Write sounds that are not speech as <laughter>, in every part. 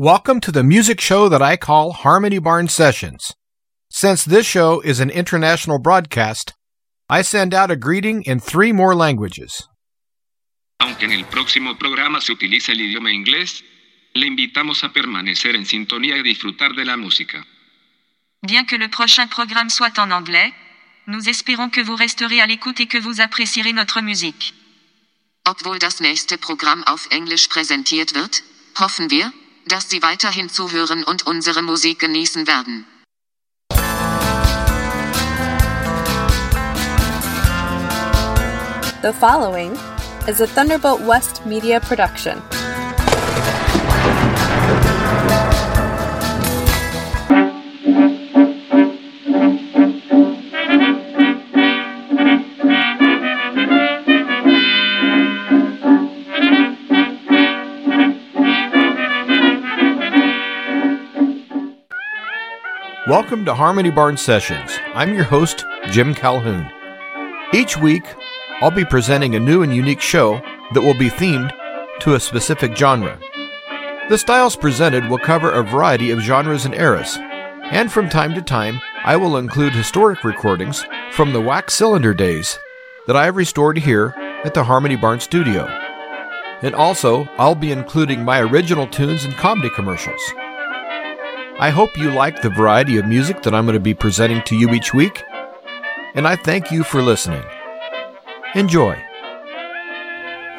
Welcome to the music show that I call Harmony Barn Sessions. Since this show is an international broadcast, I send out a greeting in three more languages. Aunque en el próximo programa se utiliza el idioma inglés, le invitamos a permanecer en sintonía y disfrutar de la música. Bien que le prochain programme soit en anglais, nous espérons que vous resterez à l'écoute et que vous apprécierez notre musique. Obwohl das nächste Programm auf Englisch präsentiert wird, hoffen wir, dass Sie weiterhin zuhören und unsere Musik genießen werden. The following is a Thunderbolt West media production. Welcome to Harmony Barn Sessions. I'm your host, Jim Calhoun. Each week, I'll be presenting a new and unique show that will be themed to a specific genre. The styles presented will cover a variety of genres and eras, and from time to time, I will include historic recordings from the wax cylinder days that I have restored here at the Harmony Barn Studio. And also, I'll be including my original tunes and comedy commercials. I hope you like the variety of music that I'm going to be presenting to you each week, and I thank you for listening. Enjoy.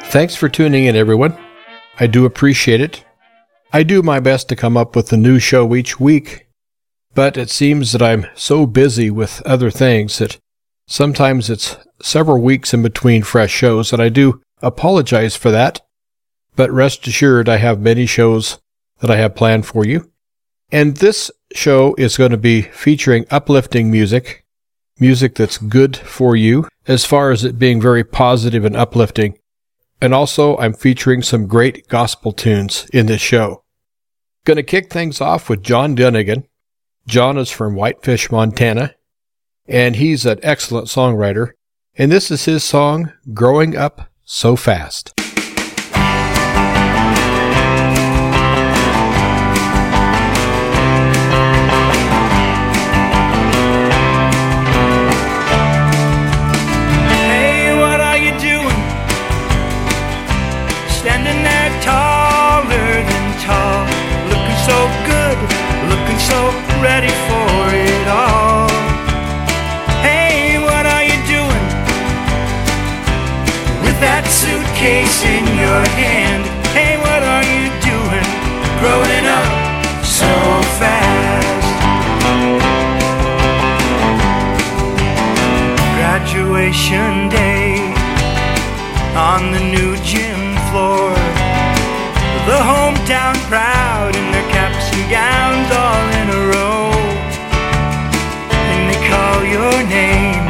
Thanks for tuning in, everyone. I do appreciate it. I do my best to come up with a new show each week, but it seems that I'm so busy with other things that sometimes it's several weeks in between fresh shows, and I do apologize for that. But rest assured, I have many shows that I have planned for you. And this show is going to be featuring uplifting music, music that's good for you, as far as it being very positive and uplifting. And also, I'm featuring some great gospel tunes in this show. Going to kick things off with John Dunnigan. John is from Whitefish, Montana, and he's an excellent songwriter. And this is his song, Growing Up So Fast. Suitcase in your hand. Hey, what are you doing? Growing up so fast. graduation day on the new gym floor. The hometown crowd in their caps and gowns all in a row. And they call your name.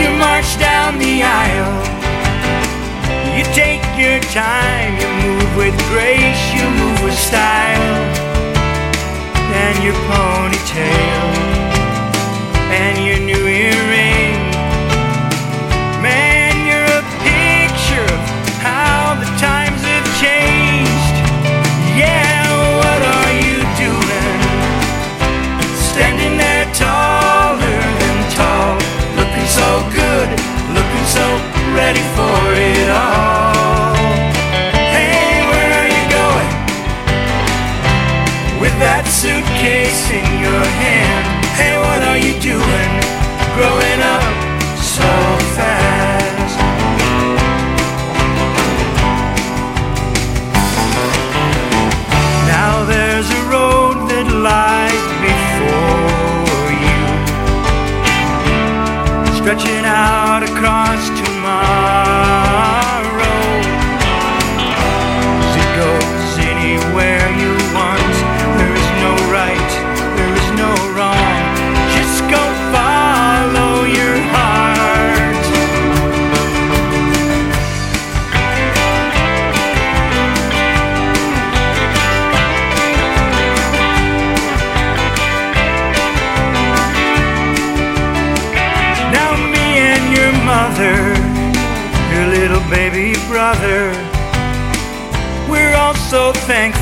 You march down the aisle. You take your time, you move with grace, you move with style. And your ponytail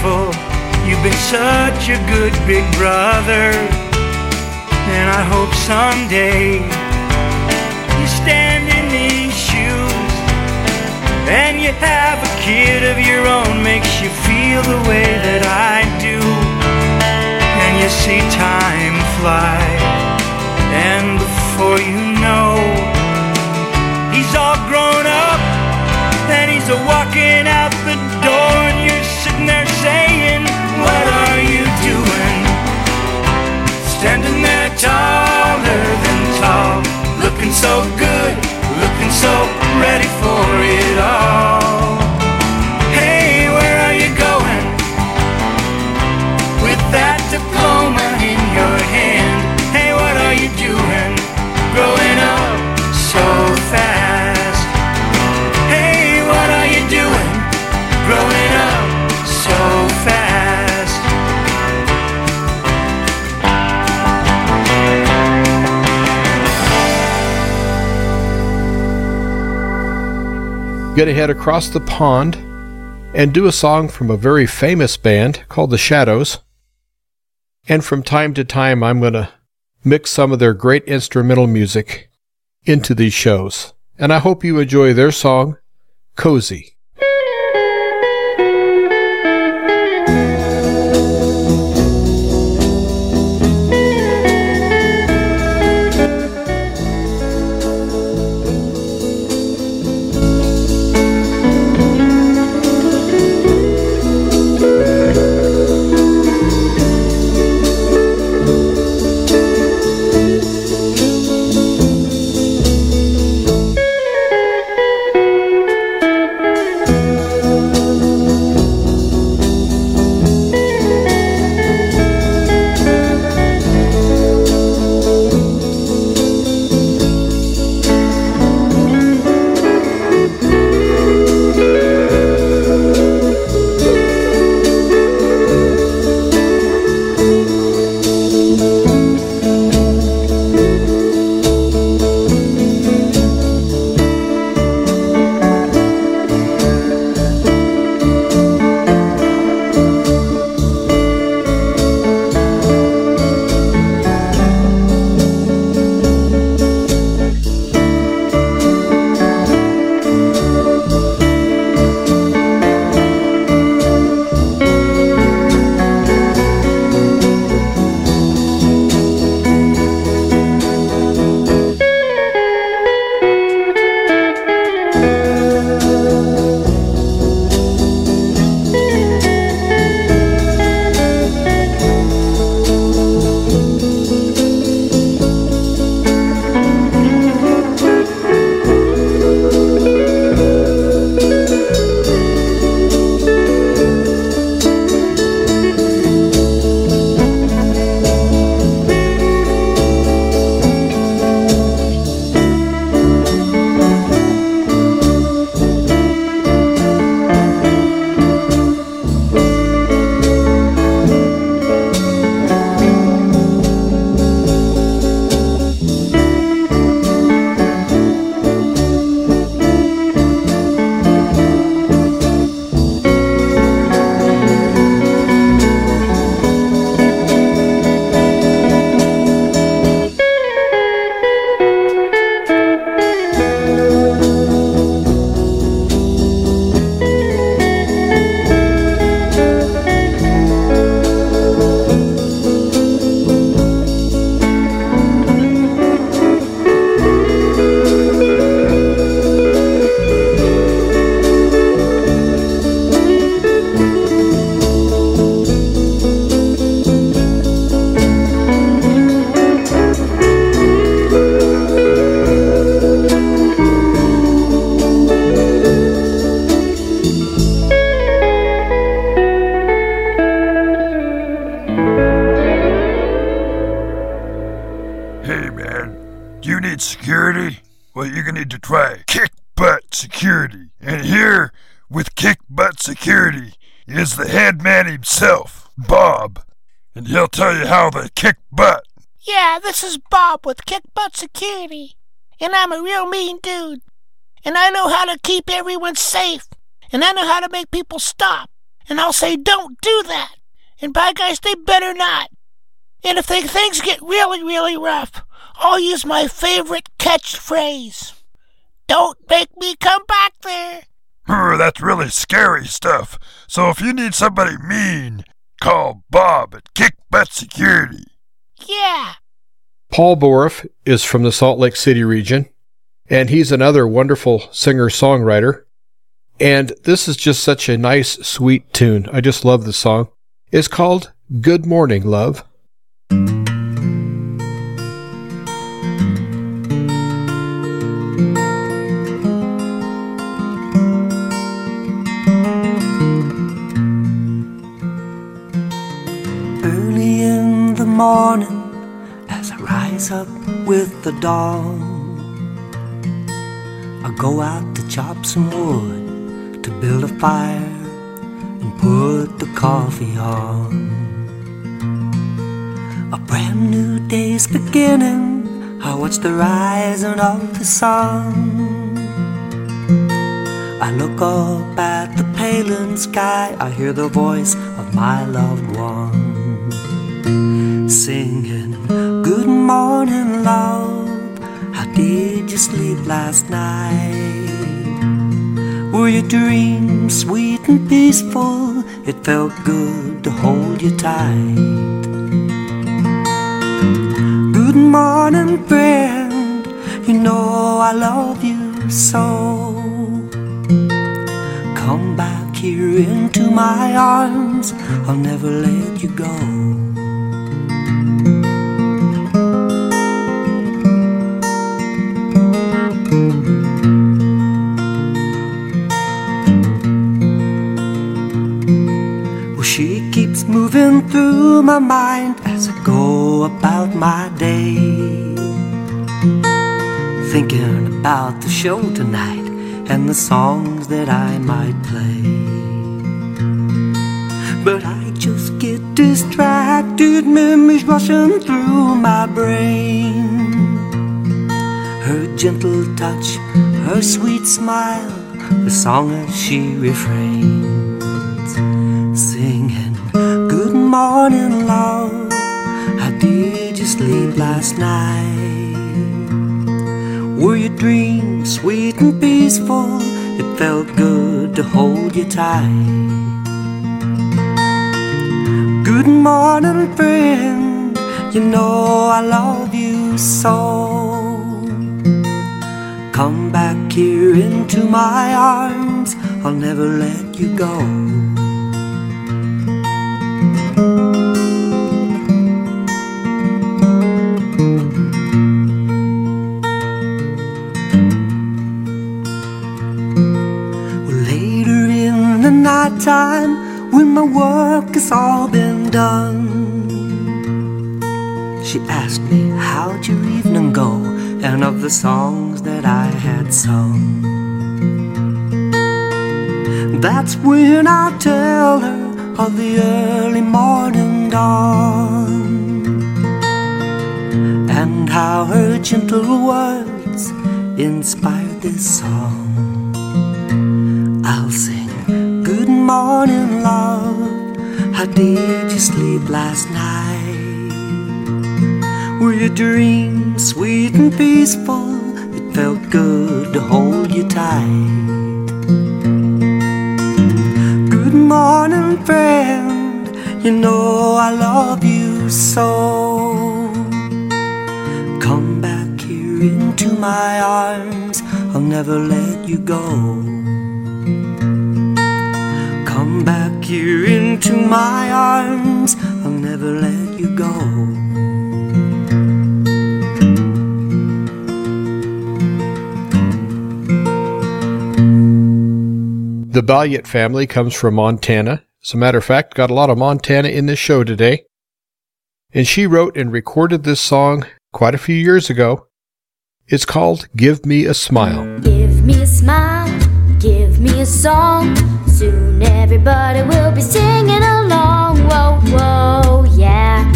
You've been such a good big brother, and I hope someday you stand in these shoes. And you have a kid of your own makes you feel the way that I do. And you see time fly. And before you know he's all grown up and he's a walking out Gonna head across the pond and do a song from a very famous band called The Shadows. And from time to time, I'm gonna mix some of their great instrumental music into these shows. And I hope you enjoy their song, Cozy. Man himself, Bob. And he'll tell you how to kick butt. Yeah, this is Bob with Kick Butt Security. And I'm a real mean dude. And I know how to keep everyone safe. And I know how to make people stop. And I'll say, don't do that. And by guys, they better not. And if they, things get really, really rough, I'll use my favorite catchphrase. Don't make me come back there. Brr, that's really scary stuff. So if you need somebody mean, call Bob at Kick Butt Security. Yeah. Paul Boroff is from the Salt Lake City region, and he's another wonderful singer songwriter. And this is just such a nice, sweet tune. I just love the song. It's called Good Morning, Love. Morning, as I rise up with the dawn, I go out to chop some wood to build a fire and put the coffee on. A brand new day's beginning. I watch the rising of the sun. I look up at the paling sky. I hear the voice of my loved one morning, love. How did you sleep last night? Were your dreams sweet and peaceful? It felt good to hold you tight. Good morning, friend. You know I love you so. Come back here into my arms. I'll never let you go. Moving through my mind as I go about my day. Thinking about the show tonight and the songs that I might play. But I just get distracted, memories rushing through my brain. Her gentle touch, her sweet smile, the song as she refrains, morning, love. How did you sleep last night? Were your dreams sweet and peaceful? It felt good to hold you tight. Good morning, friend. You know I love you so. Come back here into my arms. I'll never let you go. Time, when my work has all been done, she asked me how'd your evening go and of the songs that I had sung. That's when I tell her of the early morning dawn and how her gentle words inspired this song. Love. How did you sleep last night? Were your dreams sweet and peaceful? It felt good to hold you tight. Good morning, friend. You know I love you so. Come back here into my arms. I'll never let you go. Come back here into my arms. I'll never let you go. The Balliet family comes from Montana. As a matter of fact, got a lot of Montana in this show today. And she wrote and recorded this song quite a few years ago. It's called Give Me a Smile. Give me a smile, give me a song. Soon everybody will be singing along. Whoa, whoa, yeah.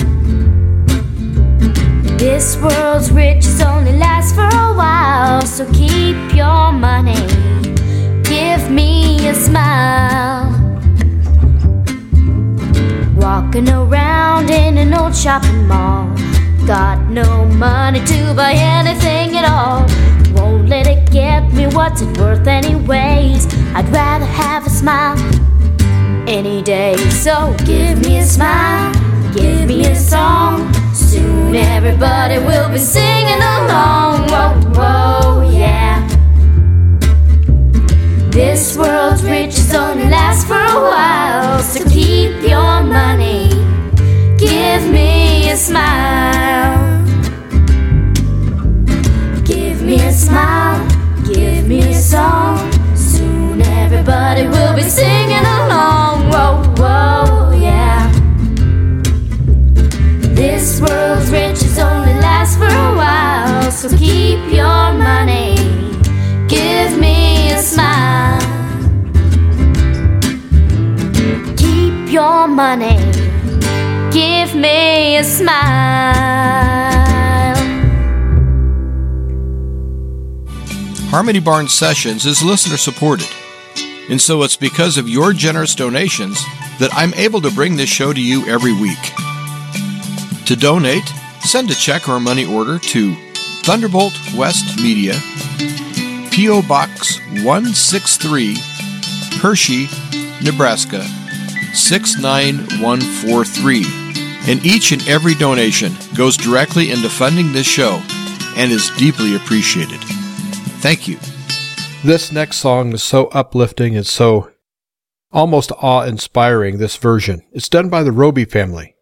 This world's riches only last for a while, so keep your money. Give me a smile. Walking around in an old shopping mall. Got no money to buy anything at all. Won't let it get me what's it worth, anyways. I'd rather have a smile any day. So give me a smile, give me a song. Soon everybody will be singing along. Whoa, whoa, yeah. This world's riches only last for a while, so keep your money. Give me a smile. Give me a smile, give me a song. Everybody will be singing along. Whoa, whoa, yeah. This world's riches only last for a while, so keep your money. Give me a smile. Keep your money. Give me a smile. Harmony Barn Sessions is listener supported, and so it's because of your generous donations that I'm able to bring this show to you every week. To donate, send a check or money order to Thunderbolt West Media, P.O. Box 163, Hershey, Nebraska 69143. And each and every donation goes directly into funding this show and is deeply appreciated. Thank you. This next song is so uplifting and so almost awe inspiring, this version. It's done by the Roby family.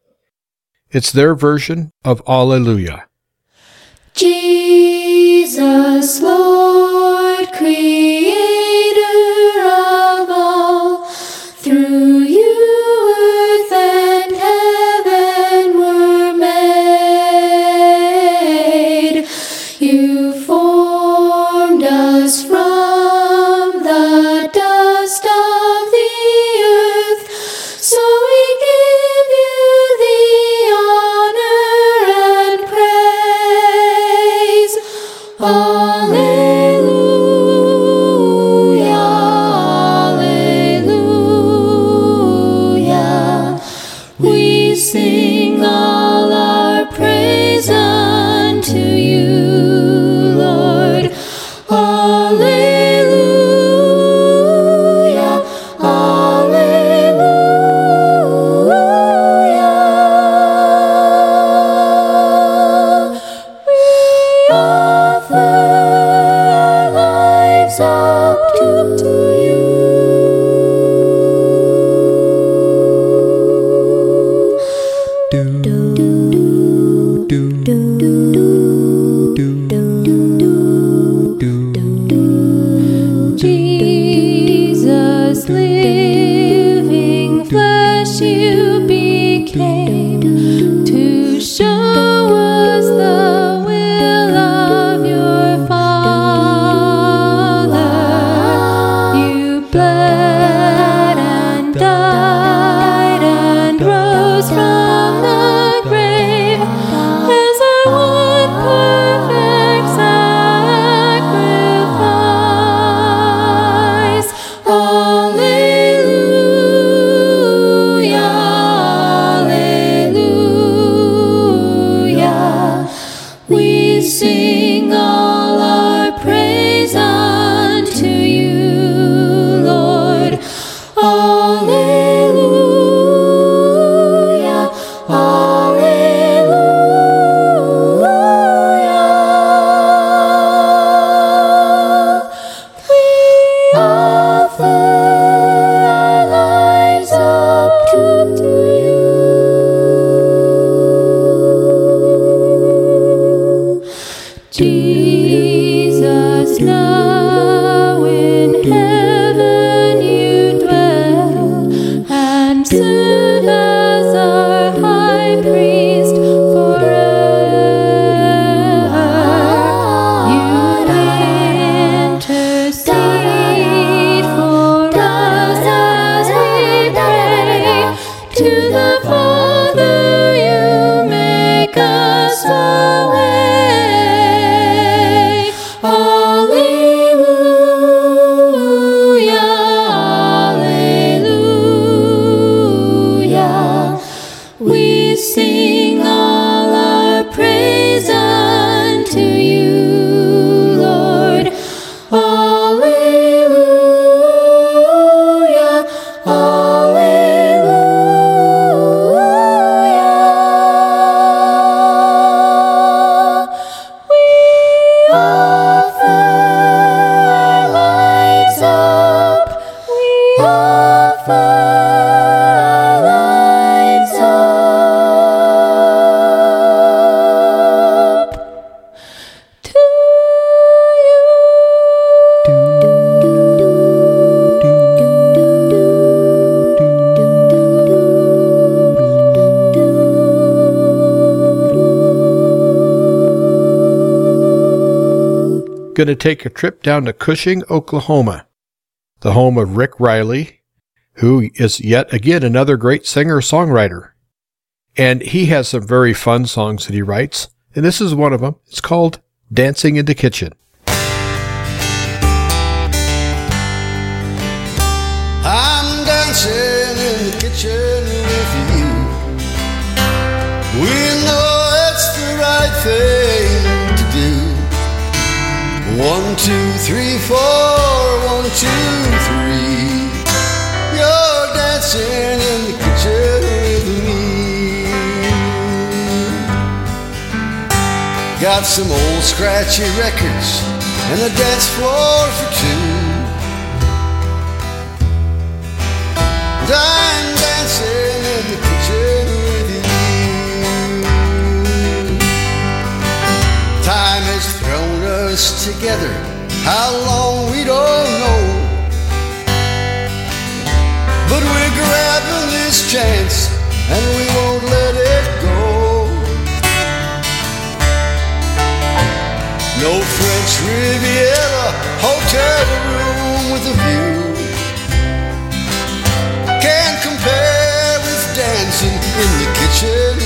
It's their version of Alleluia. Jesus, Lord, Creator going to take a trip down to Cushing, Oklahoma, the home of Rick Riley, who is yet again another great singer songwriter. And he has some very fun songs that he writes, and this is one of them. It's called Dancing in the Kitchen. One, two, three, four, one, two, three. You're dancing in the kitchen with me. Got some old scratchy records and a dance floor for two. And I'm us together. How long we don't know. But we're grabbing this chance and we won't let it go. No French Riviera hotel room with a view can't compare with dancing in the kitchen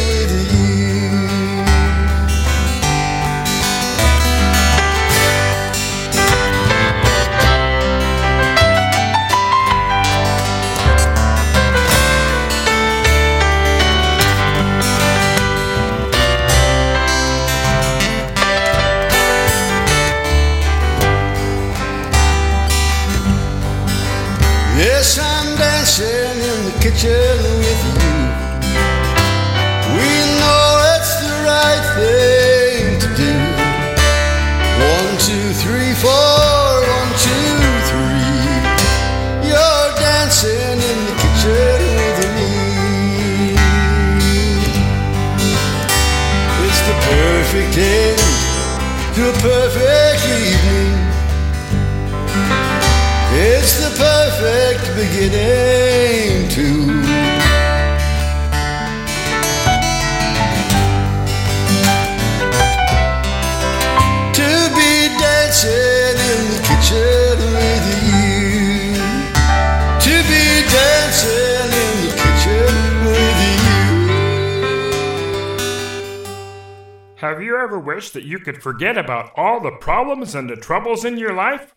could forget about all the problems and the troubles in your life?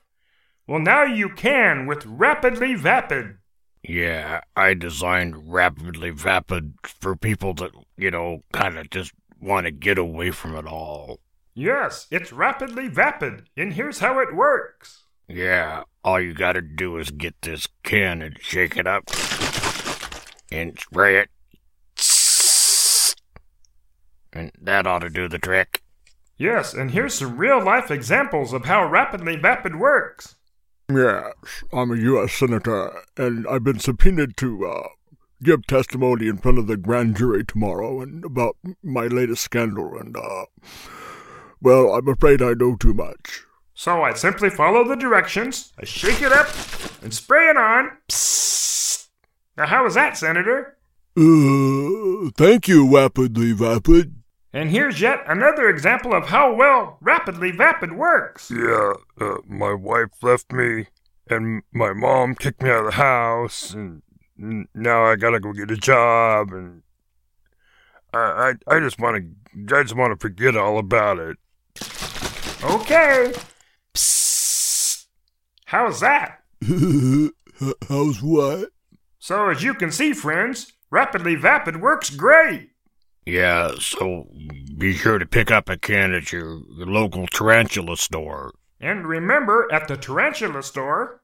Well, now you can with Rapidly Vapid. Yeah, I designed Rapidly Vapid for people that, you know, kind of just want to get away from it all. Yes, it's Rapidly Vapid, and here's how it works. Yeah, all you gotta do is get this can and shake it up and spray it. And that ought to do the trick. Yes, and here's some real life examples of how Rapidly Vapid works. Yes, I'm a U.S. Senator, and I've been subpoenaed to uh, give testimony in front of the grand jury tomorrow and about my latest scandal, and, uh, well, I'm afraid I know too much. So I simply follow the directions, I shake it up, and spray it on. Psst. Now, how was that, Senator? Uh, thank you, Rapidly Vapid. And here's yet another example of how well Rapidly Vapid works. Yeah, uh, my wife left me, and my mom kicked me out of the house, and now I gotta go get a job, and I I, I just want to I just want to forget all about it. Okay. Psst. How's that? <laughs> How's what? So, as you can see, friends, Rapidly Vapid works great. Yeah, so be sure to pick up a can at your, your local tarantula store. And remember, at the tarantula store,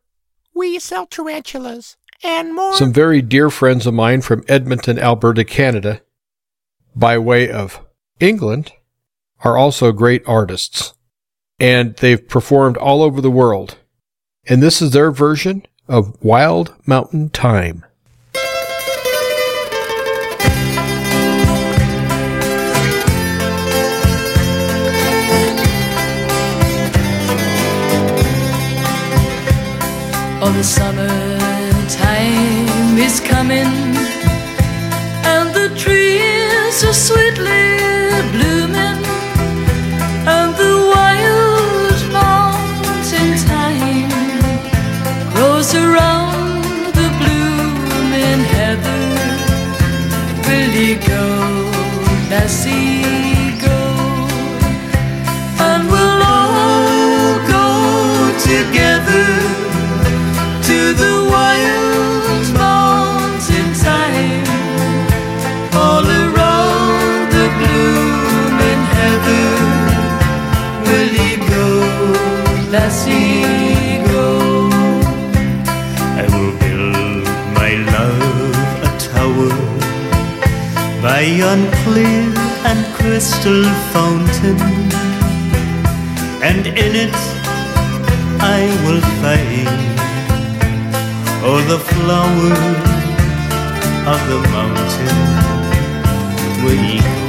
We sell tarantulas and more. Some very dear friends of mine from Edmonton, Alberta, Canada, by way of England, are also great artists. And they've performed all over the world. And this is their version of Wild Mountain Thyme. for the summertime is coming. And the trees are sweetly blooming. And the wild mountain thyme grows around the blooming heather. Will you go, Bessie? Yon clear and crystal fountain, and in it I will find all the flowers of the mountain. Will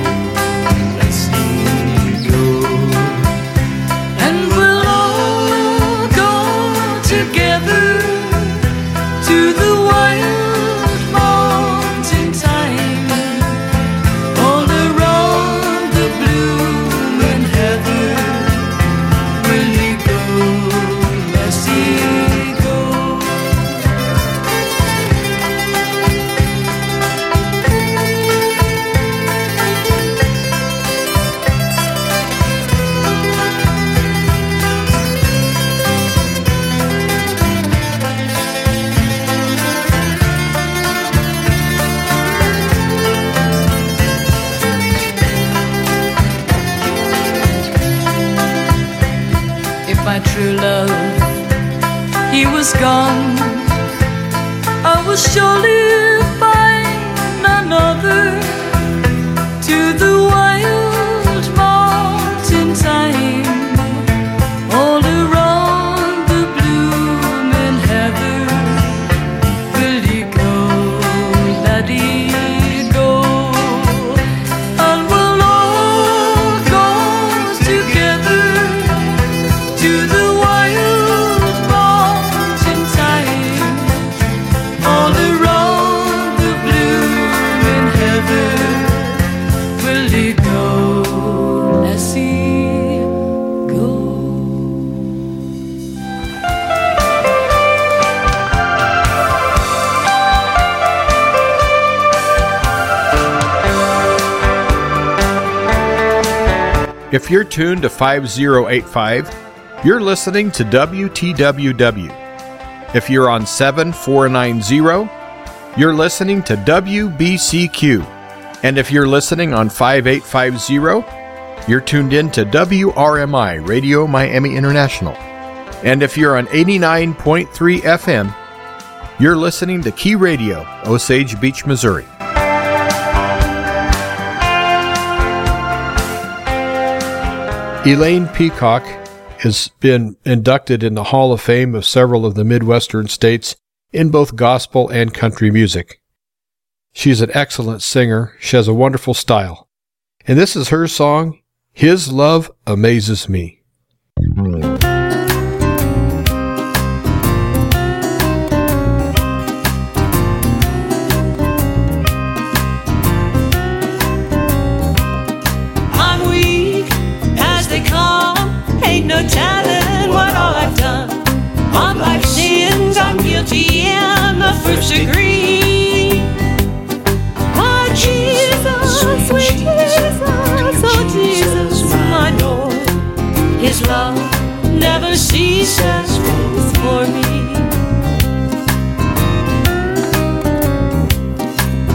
If you're tuned to 5085, you're listening to WTWW. If you're on 7490, you're listening to WBCQ. And if you're listening on 5850, you're tuned in to WRMI Radio Miami International. And if you're on 89.3 FM, you're listening to Key Radio, Osage Beach, Missouri. Elaine Peacock has been inducted in the Hall of Fame of several of the Midwestern states in both gospel and country music. She's an excellent singer. She has a wonderful style. And this is her song, His Love Amazes Me. Ceases for me.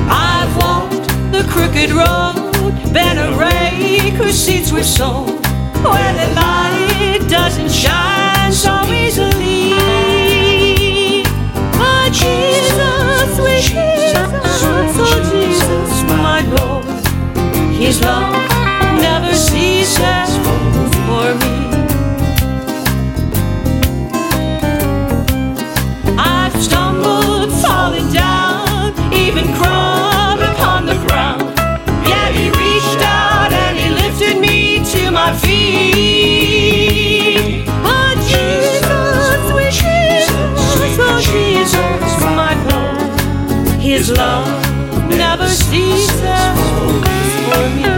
I've walked the crooked road, been a rake whose seeds were sown, where the light doesn't shine so easily. Oh, Jesus, sweet Jesus, oh, Jesus, my Lord, His love never ceases His love never ceases for me.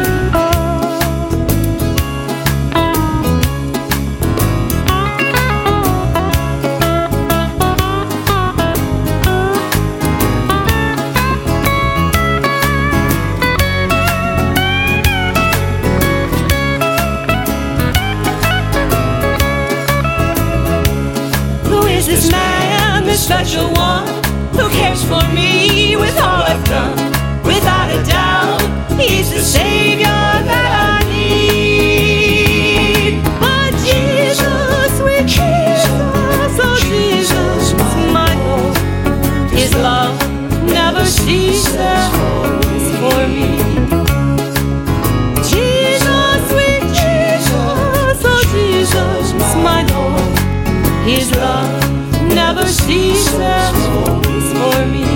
The Savior that I need. Jesus, sweet Jesus, oh, Jesus, my Lord. His love never ceases for me. Jesus, sweet Jesus, oh, Jesus, my Lord. His love never ceases for me.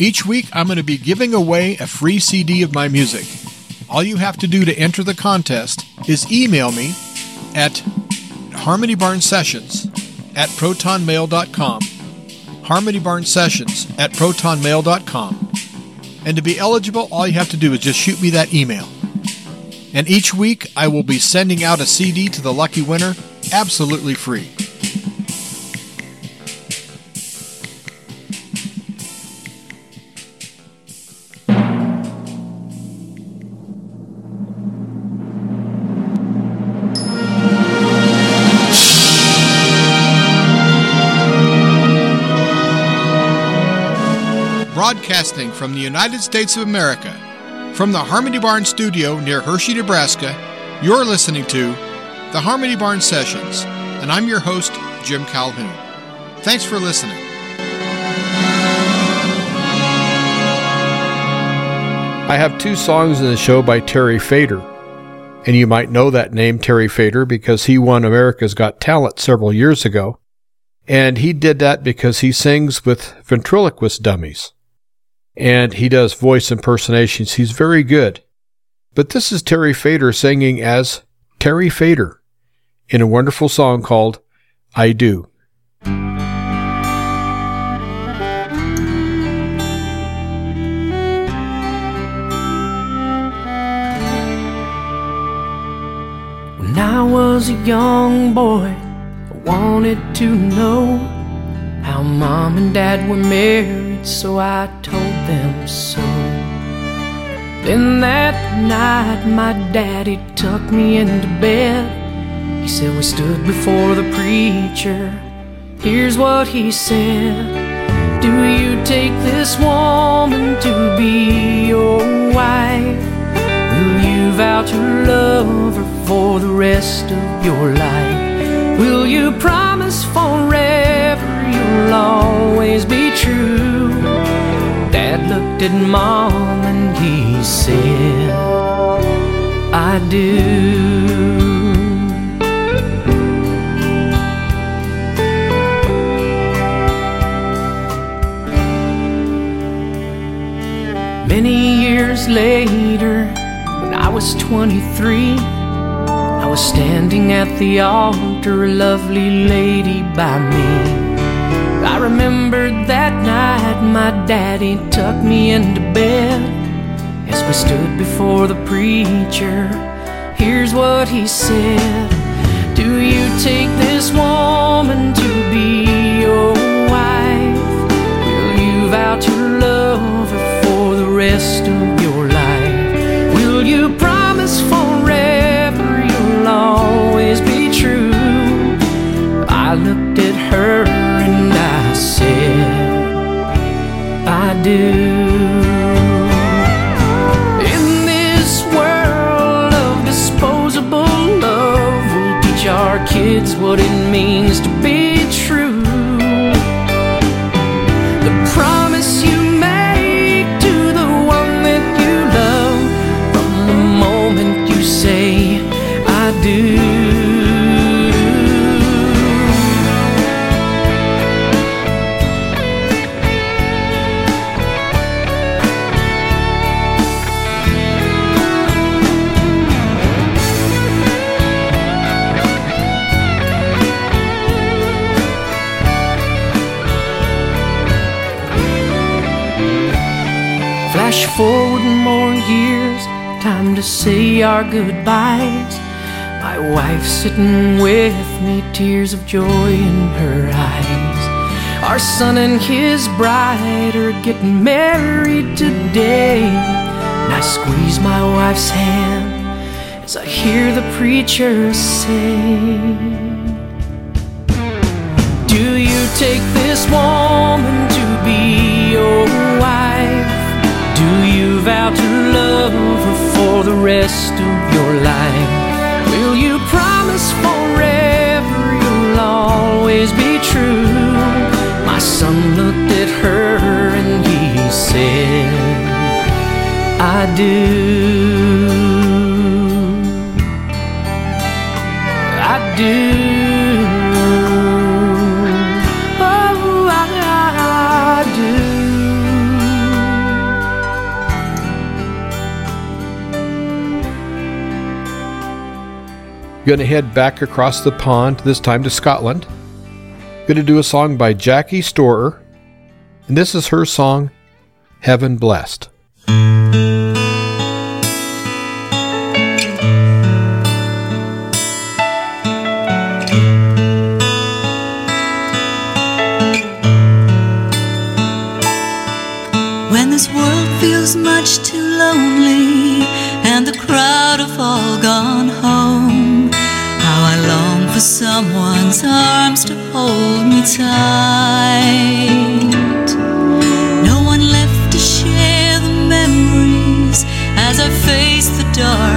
Each week, I'm going to be giving away a free CD of my music. All you have to do to enter the contest is email me at Harmony Barn Sessions at protonmail.com. Harmony Barn Sessions at protonmail.com. And to be eligible, all you have to do is just shoot me that email. And each week, I will be sending out a CD to the lucky winner absolutely free. United States of America, from the Harmony Barn studio near Hershey, Nebraska, you're listening to the Harmony Barn Sessions, and I'm your host, Jim Calhoun. Thanks for listening. I have two songs in the show by Terry Fator. And you might know that name, Terry Fator, because he won America's Got Talent several years ago. And he did that because he sings with ventriloquist dummies. And he does voice impersonations. He's very good. But this is Terry Fator singing as Terry Fator in a wonderful song called I Do. When I was a young boy, I wanted to know how mom and dad were married, so I told them so. Then that night, my daddy tucked me into bed. He said, We stood before the preacher. Here's what he said Do you take this woman to be your wife? Will you vow to love her for the rest of your life? Will you promise forever you'll always be at mom and he said, I do. Many years later, when I was 23, I was standing at the altar, a lovely lady by me. I remembered that night my daddy tucked me into bed as we stood before the preacher. Here's what he said Do you take this woman to be your wife? Will you vow to love her for the rest of your life? Will you promise forever you'll always be true? I looked at her do. In this world of disposable love, we'll teach our kids what it means to be true. Forward more years, time to say our goodbyes. My wife sitting with me, tears of joy in her eyes. Our son and his bride are getting married today. And I squeeze my wife's hand as I hear the preacher say, Do you take this woman to be your wife? Do you vow to love her for the rest of your life? Will you promise forever you'll always be true? My son looked at her and he said, I do. I do. Gonna head back across the pond, this time to Scotland. Gonna do a song by Jackie Storer, and this is her song, Heaven Blessed. When this world feels much too lonely and the crowd have all for someone's arms to hold me tight. No one left to share the memories as I face the dark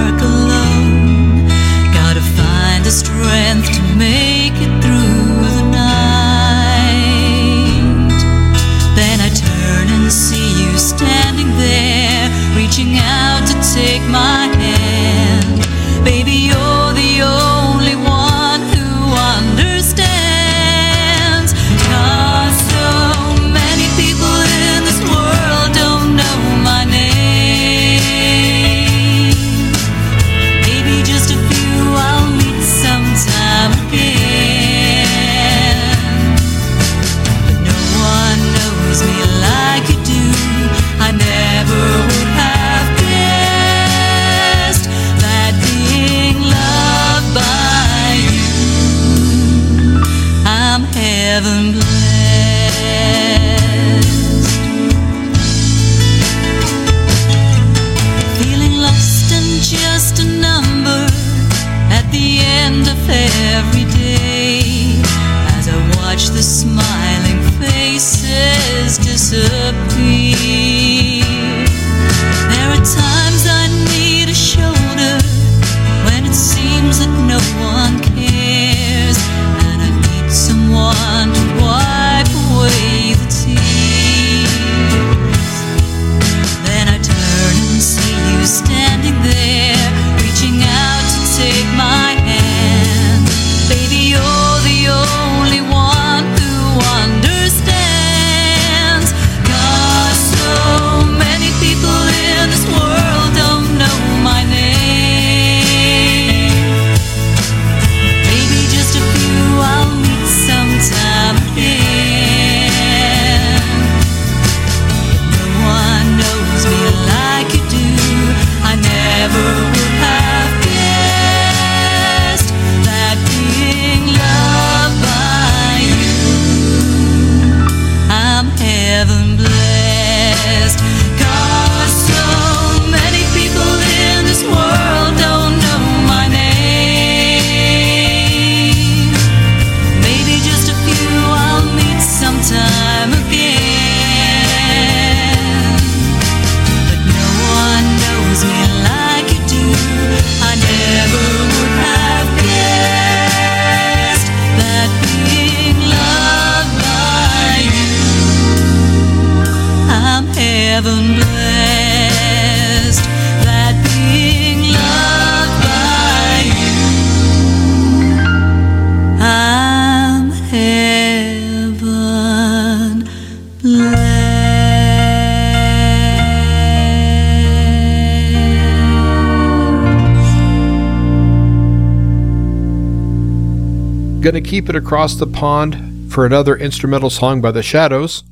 keep it across the pond for another instrumental song by the Shadows.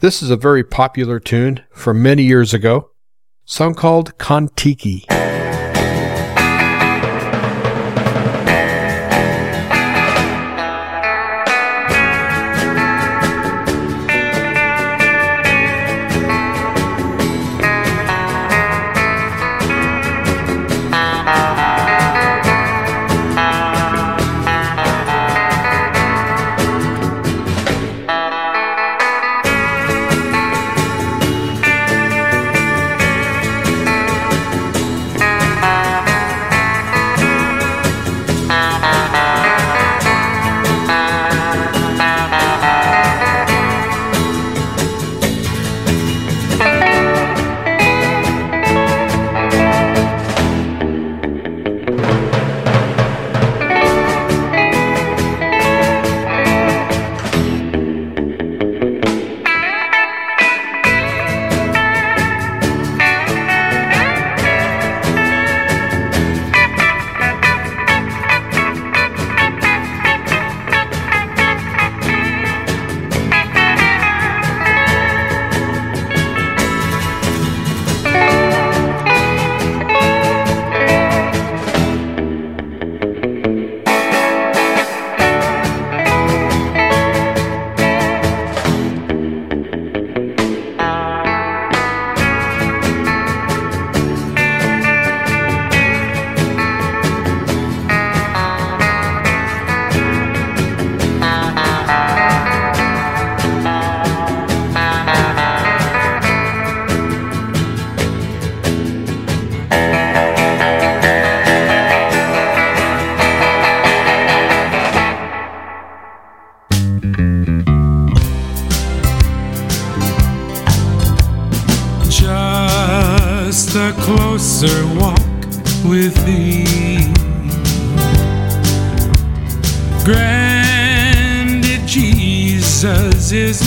This is a very popular tune from many years ago, song called Kon-Tiki. is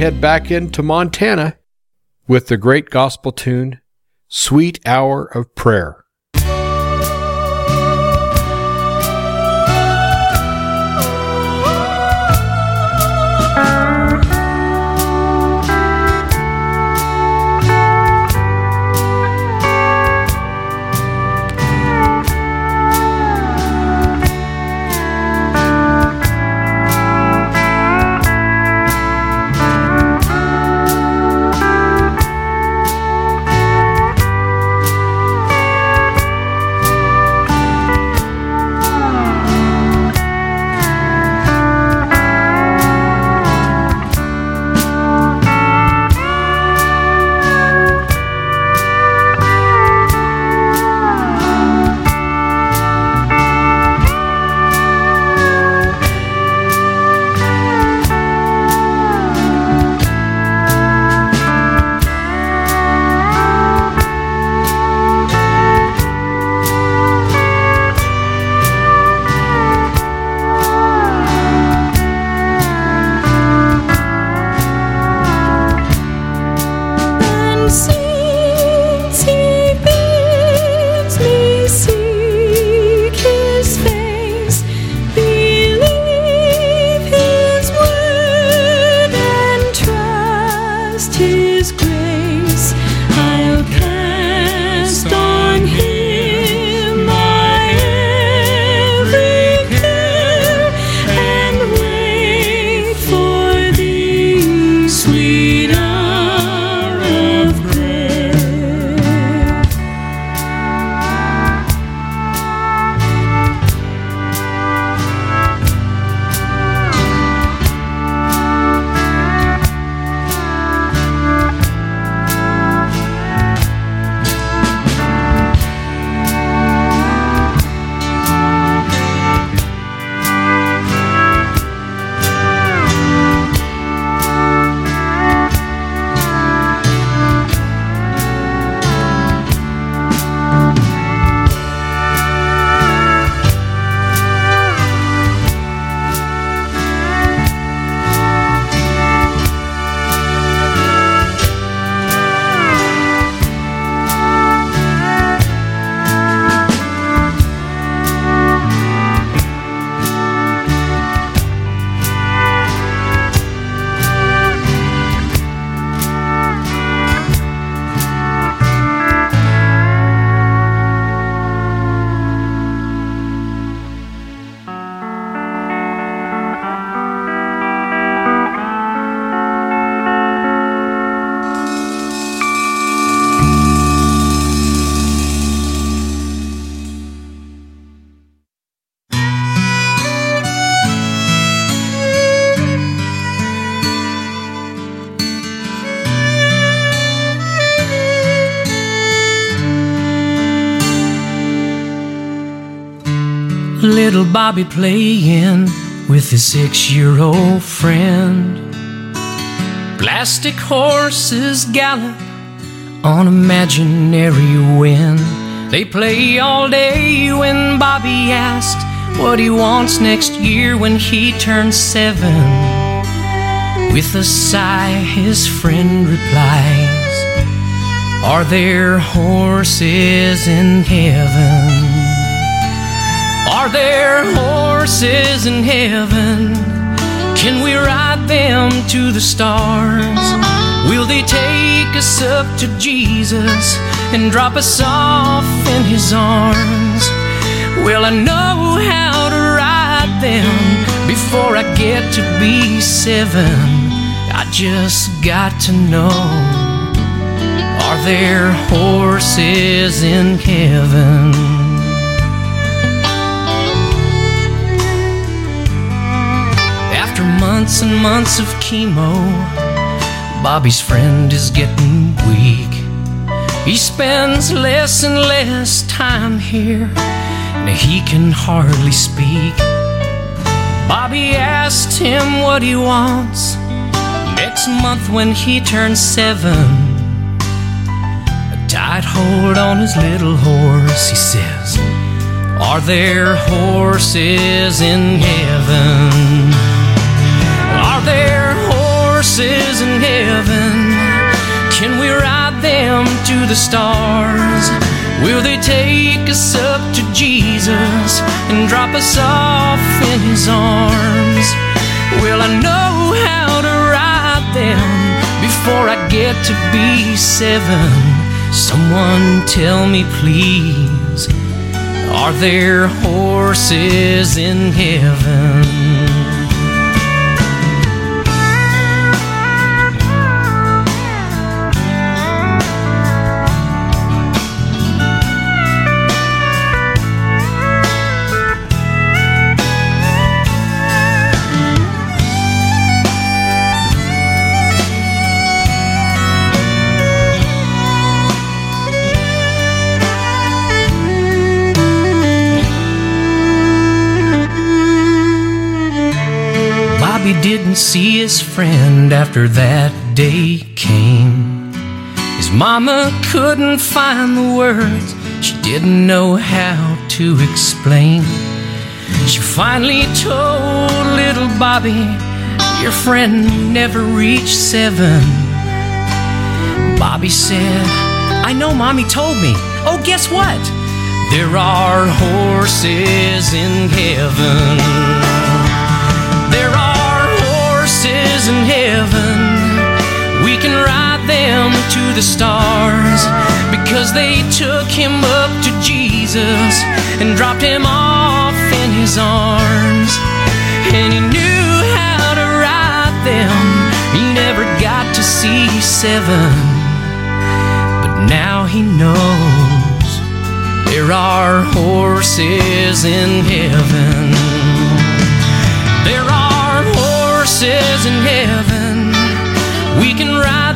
head back into Montana with the great gospel tune, Sweet Hour of Prayer. sim. Bobby playing with his six year old friend. Plastic horses gallop on imaginary wind. They play all day when Bobby asked what he wants next year when he turns seven. With a sigh, his friend replies, Are there horses in heaven? Are there horses in heaven? Can we ride them to the stars? Will they take us up to Jesus and drop us off in his arms? Well, I know how to ride them before I get to be seven. I just got to know Are there horses in heaven? Months and months of chemo, Bobby's friend is getting weak. He spends less and less time here, and he can hardly speak. Bobby asked him what he wants next month when he turns seven. A tight hold on his little horse, he says. Are there horses in heaven? The stars? Will they take us up to Jesus and drop us off in his arms? Will I know how to ride them before I get to be seven. Someone tell me, please, are there horses in heaven? Didn't see his friend after that day came. His mama couldn't find the words, she didn't know how to explain. She finally told little Bobby, Your friend never reached seven. Bobby said, I know mommy told me. Oh, guess what? There are horses in heaven. In heaven. We can ride them to the stars because they took him up to Jesus and dropped him off in his arms. And he knew how to ride them. He never got to see seven, but now he knows there are horses in heaven.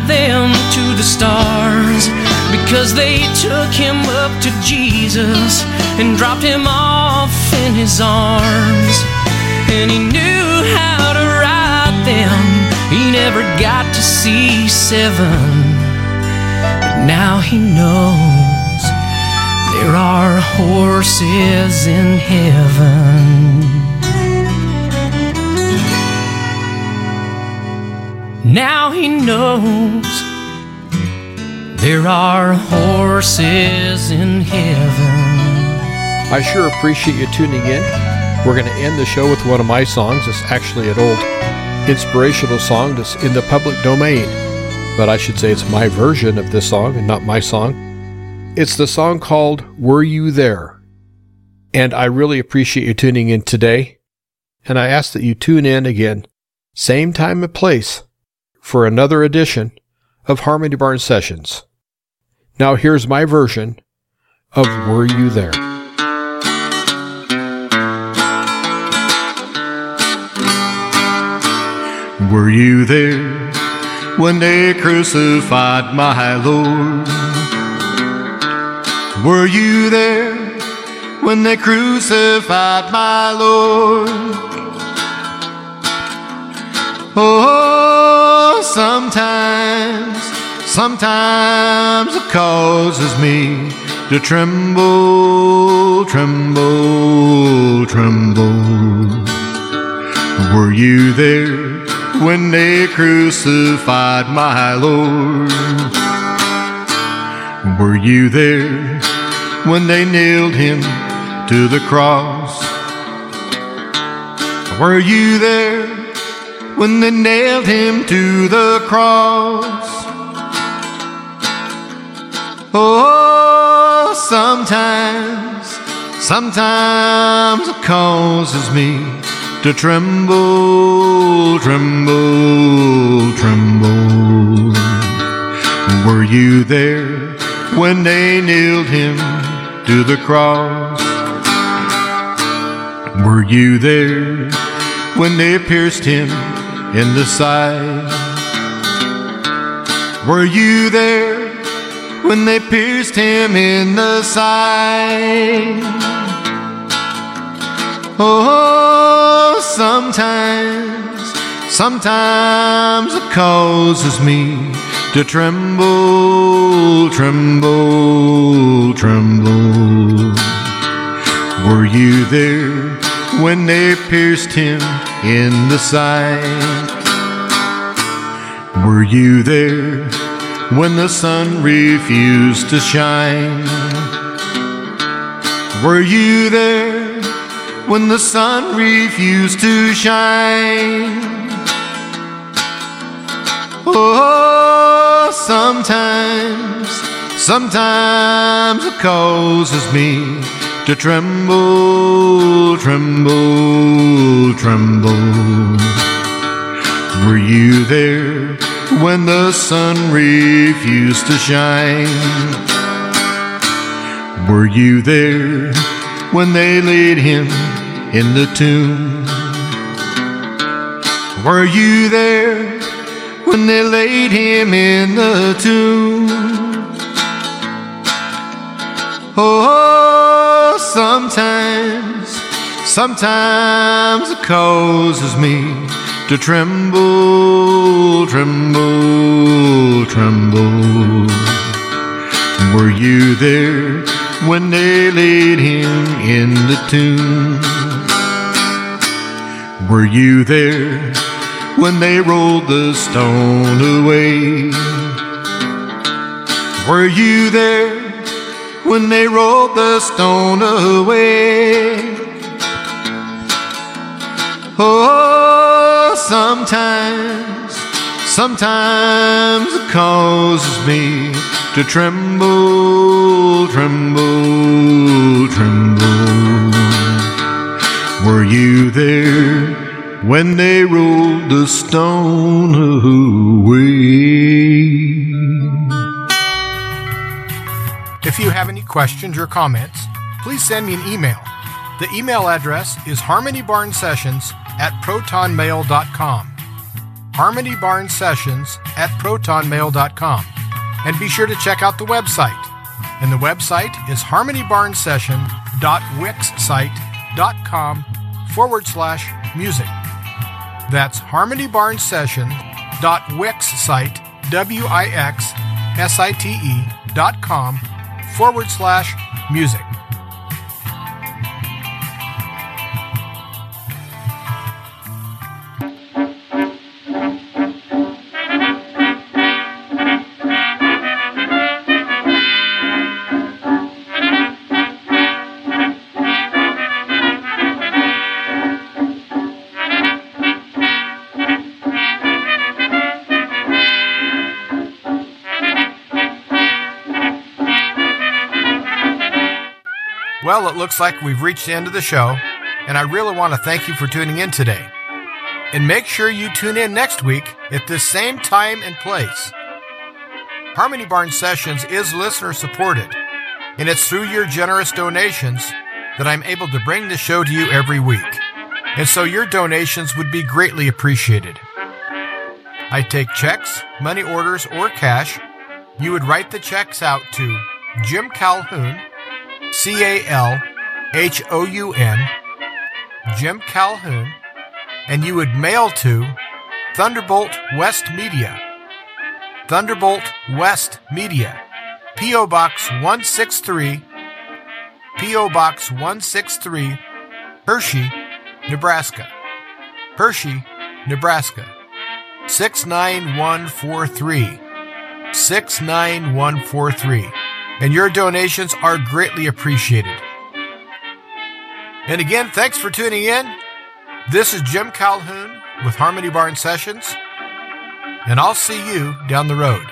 Them to the stars because they took him up to Jesus and dropped him off in his arms. And he knew how to ride them. He never got to see seven, but now he knows there are horses in heaven. Now he knows there are horses in heaven. I sure appreciate you tuning in. We're going to end the show with one of my songs. It's actually an old inspirational song that's in the public domain, but I should say it's my version of this song and not my song. It's the song called Were You There? And I really appreciate you tuning in today. And I ask that you tune in again, same time and place, for another edition of Harmony Barn Sessions. Now here's my version of Were You There? Were you there when they crucified my Lord? Were you there when they crucified my Lord. Oh, sometimes, sometimes it causes me to tremble, tremble, tremble. Were you there when they crucified my Lord? Were you there when they nailed him to the cross? Were you there when they nailed him to the cross? Oh, sometimes, sometimes it causes me to tremble, tremble, tremble. Were you there when they nailed him to the cross? Were you there when they pierced him in the side? Were you there when they pierced him in the side? Oh, sometimes, sometimes it causes me to tremble, tremble, tremble. Were you there when they pierced him in the side? Were you there when the sun refused to shine? Were you there when the sun refused to shine? Oh, sometimes, sometimes it causes me to tremble, tremble, tremble. Were you there when the sun refused to shine? Were you there when they laid him in the tomb? Were you there when they laid him in the tomb? Oh, sometimes, sometimes it causes me to tremble, tremble, tremble. Were you there when they laid him in the tomb? Were you there when they rolled the stone away? Were you there when they rolled the stone away? Oh, sometimes, sometimes it causes me to tremble, tremble, tremble. Were you there when they rolled the stone away? If you have any questions or comments, please send me an email. The email address is harmonybarnsessions at protonmail.com. Harmony Barn Sessions at protonmail.com. And be sure to check out the website. And the website is harmonybarnsession.wixsite.com forward slash music. That's harmonybarnsession.wixsite, W-I-X-S-I-T-E dot com forward slash music. It looks like we've reached the end of the show, and I really want to thank you for tuning in today. And make sure you tune in next week at this same time and place. Harmony Barn Sessions is listener supported, and it's through your generous donations that I'm able to bring the show to you every week. And so your donations would be greatly appreciated. I take checks, money orders, or cash. You would write the checks out to Jim Calhoun, C A L H O U N, Jim Calhoun, and you would mail to Thunderbolt West Media. Thunderbolt West Media. P.O. Box 163, P.O. Box 163, Hershey, Nebraska. Hershey, Nebraska. 69143. 69143. And your donations are greatly appreciated. And again, thanks for tuning in. This is Jim Calhoun with Harmony Barn Sessions. And I'll see you down the road.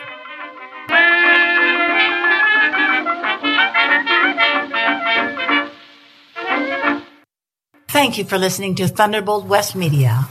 Thank you for listening to Thunderbolt West Media.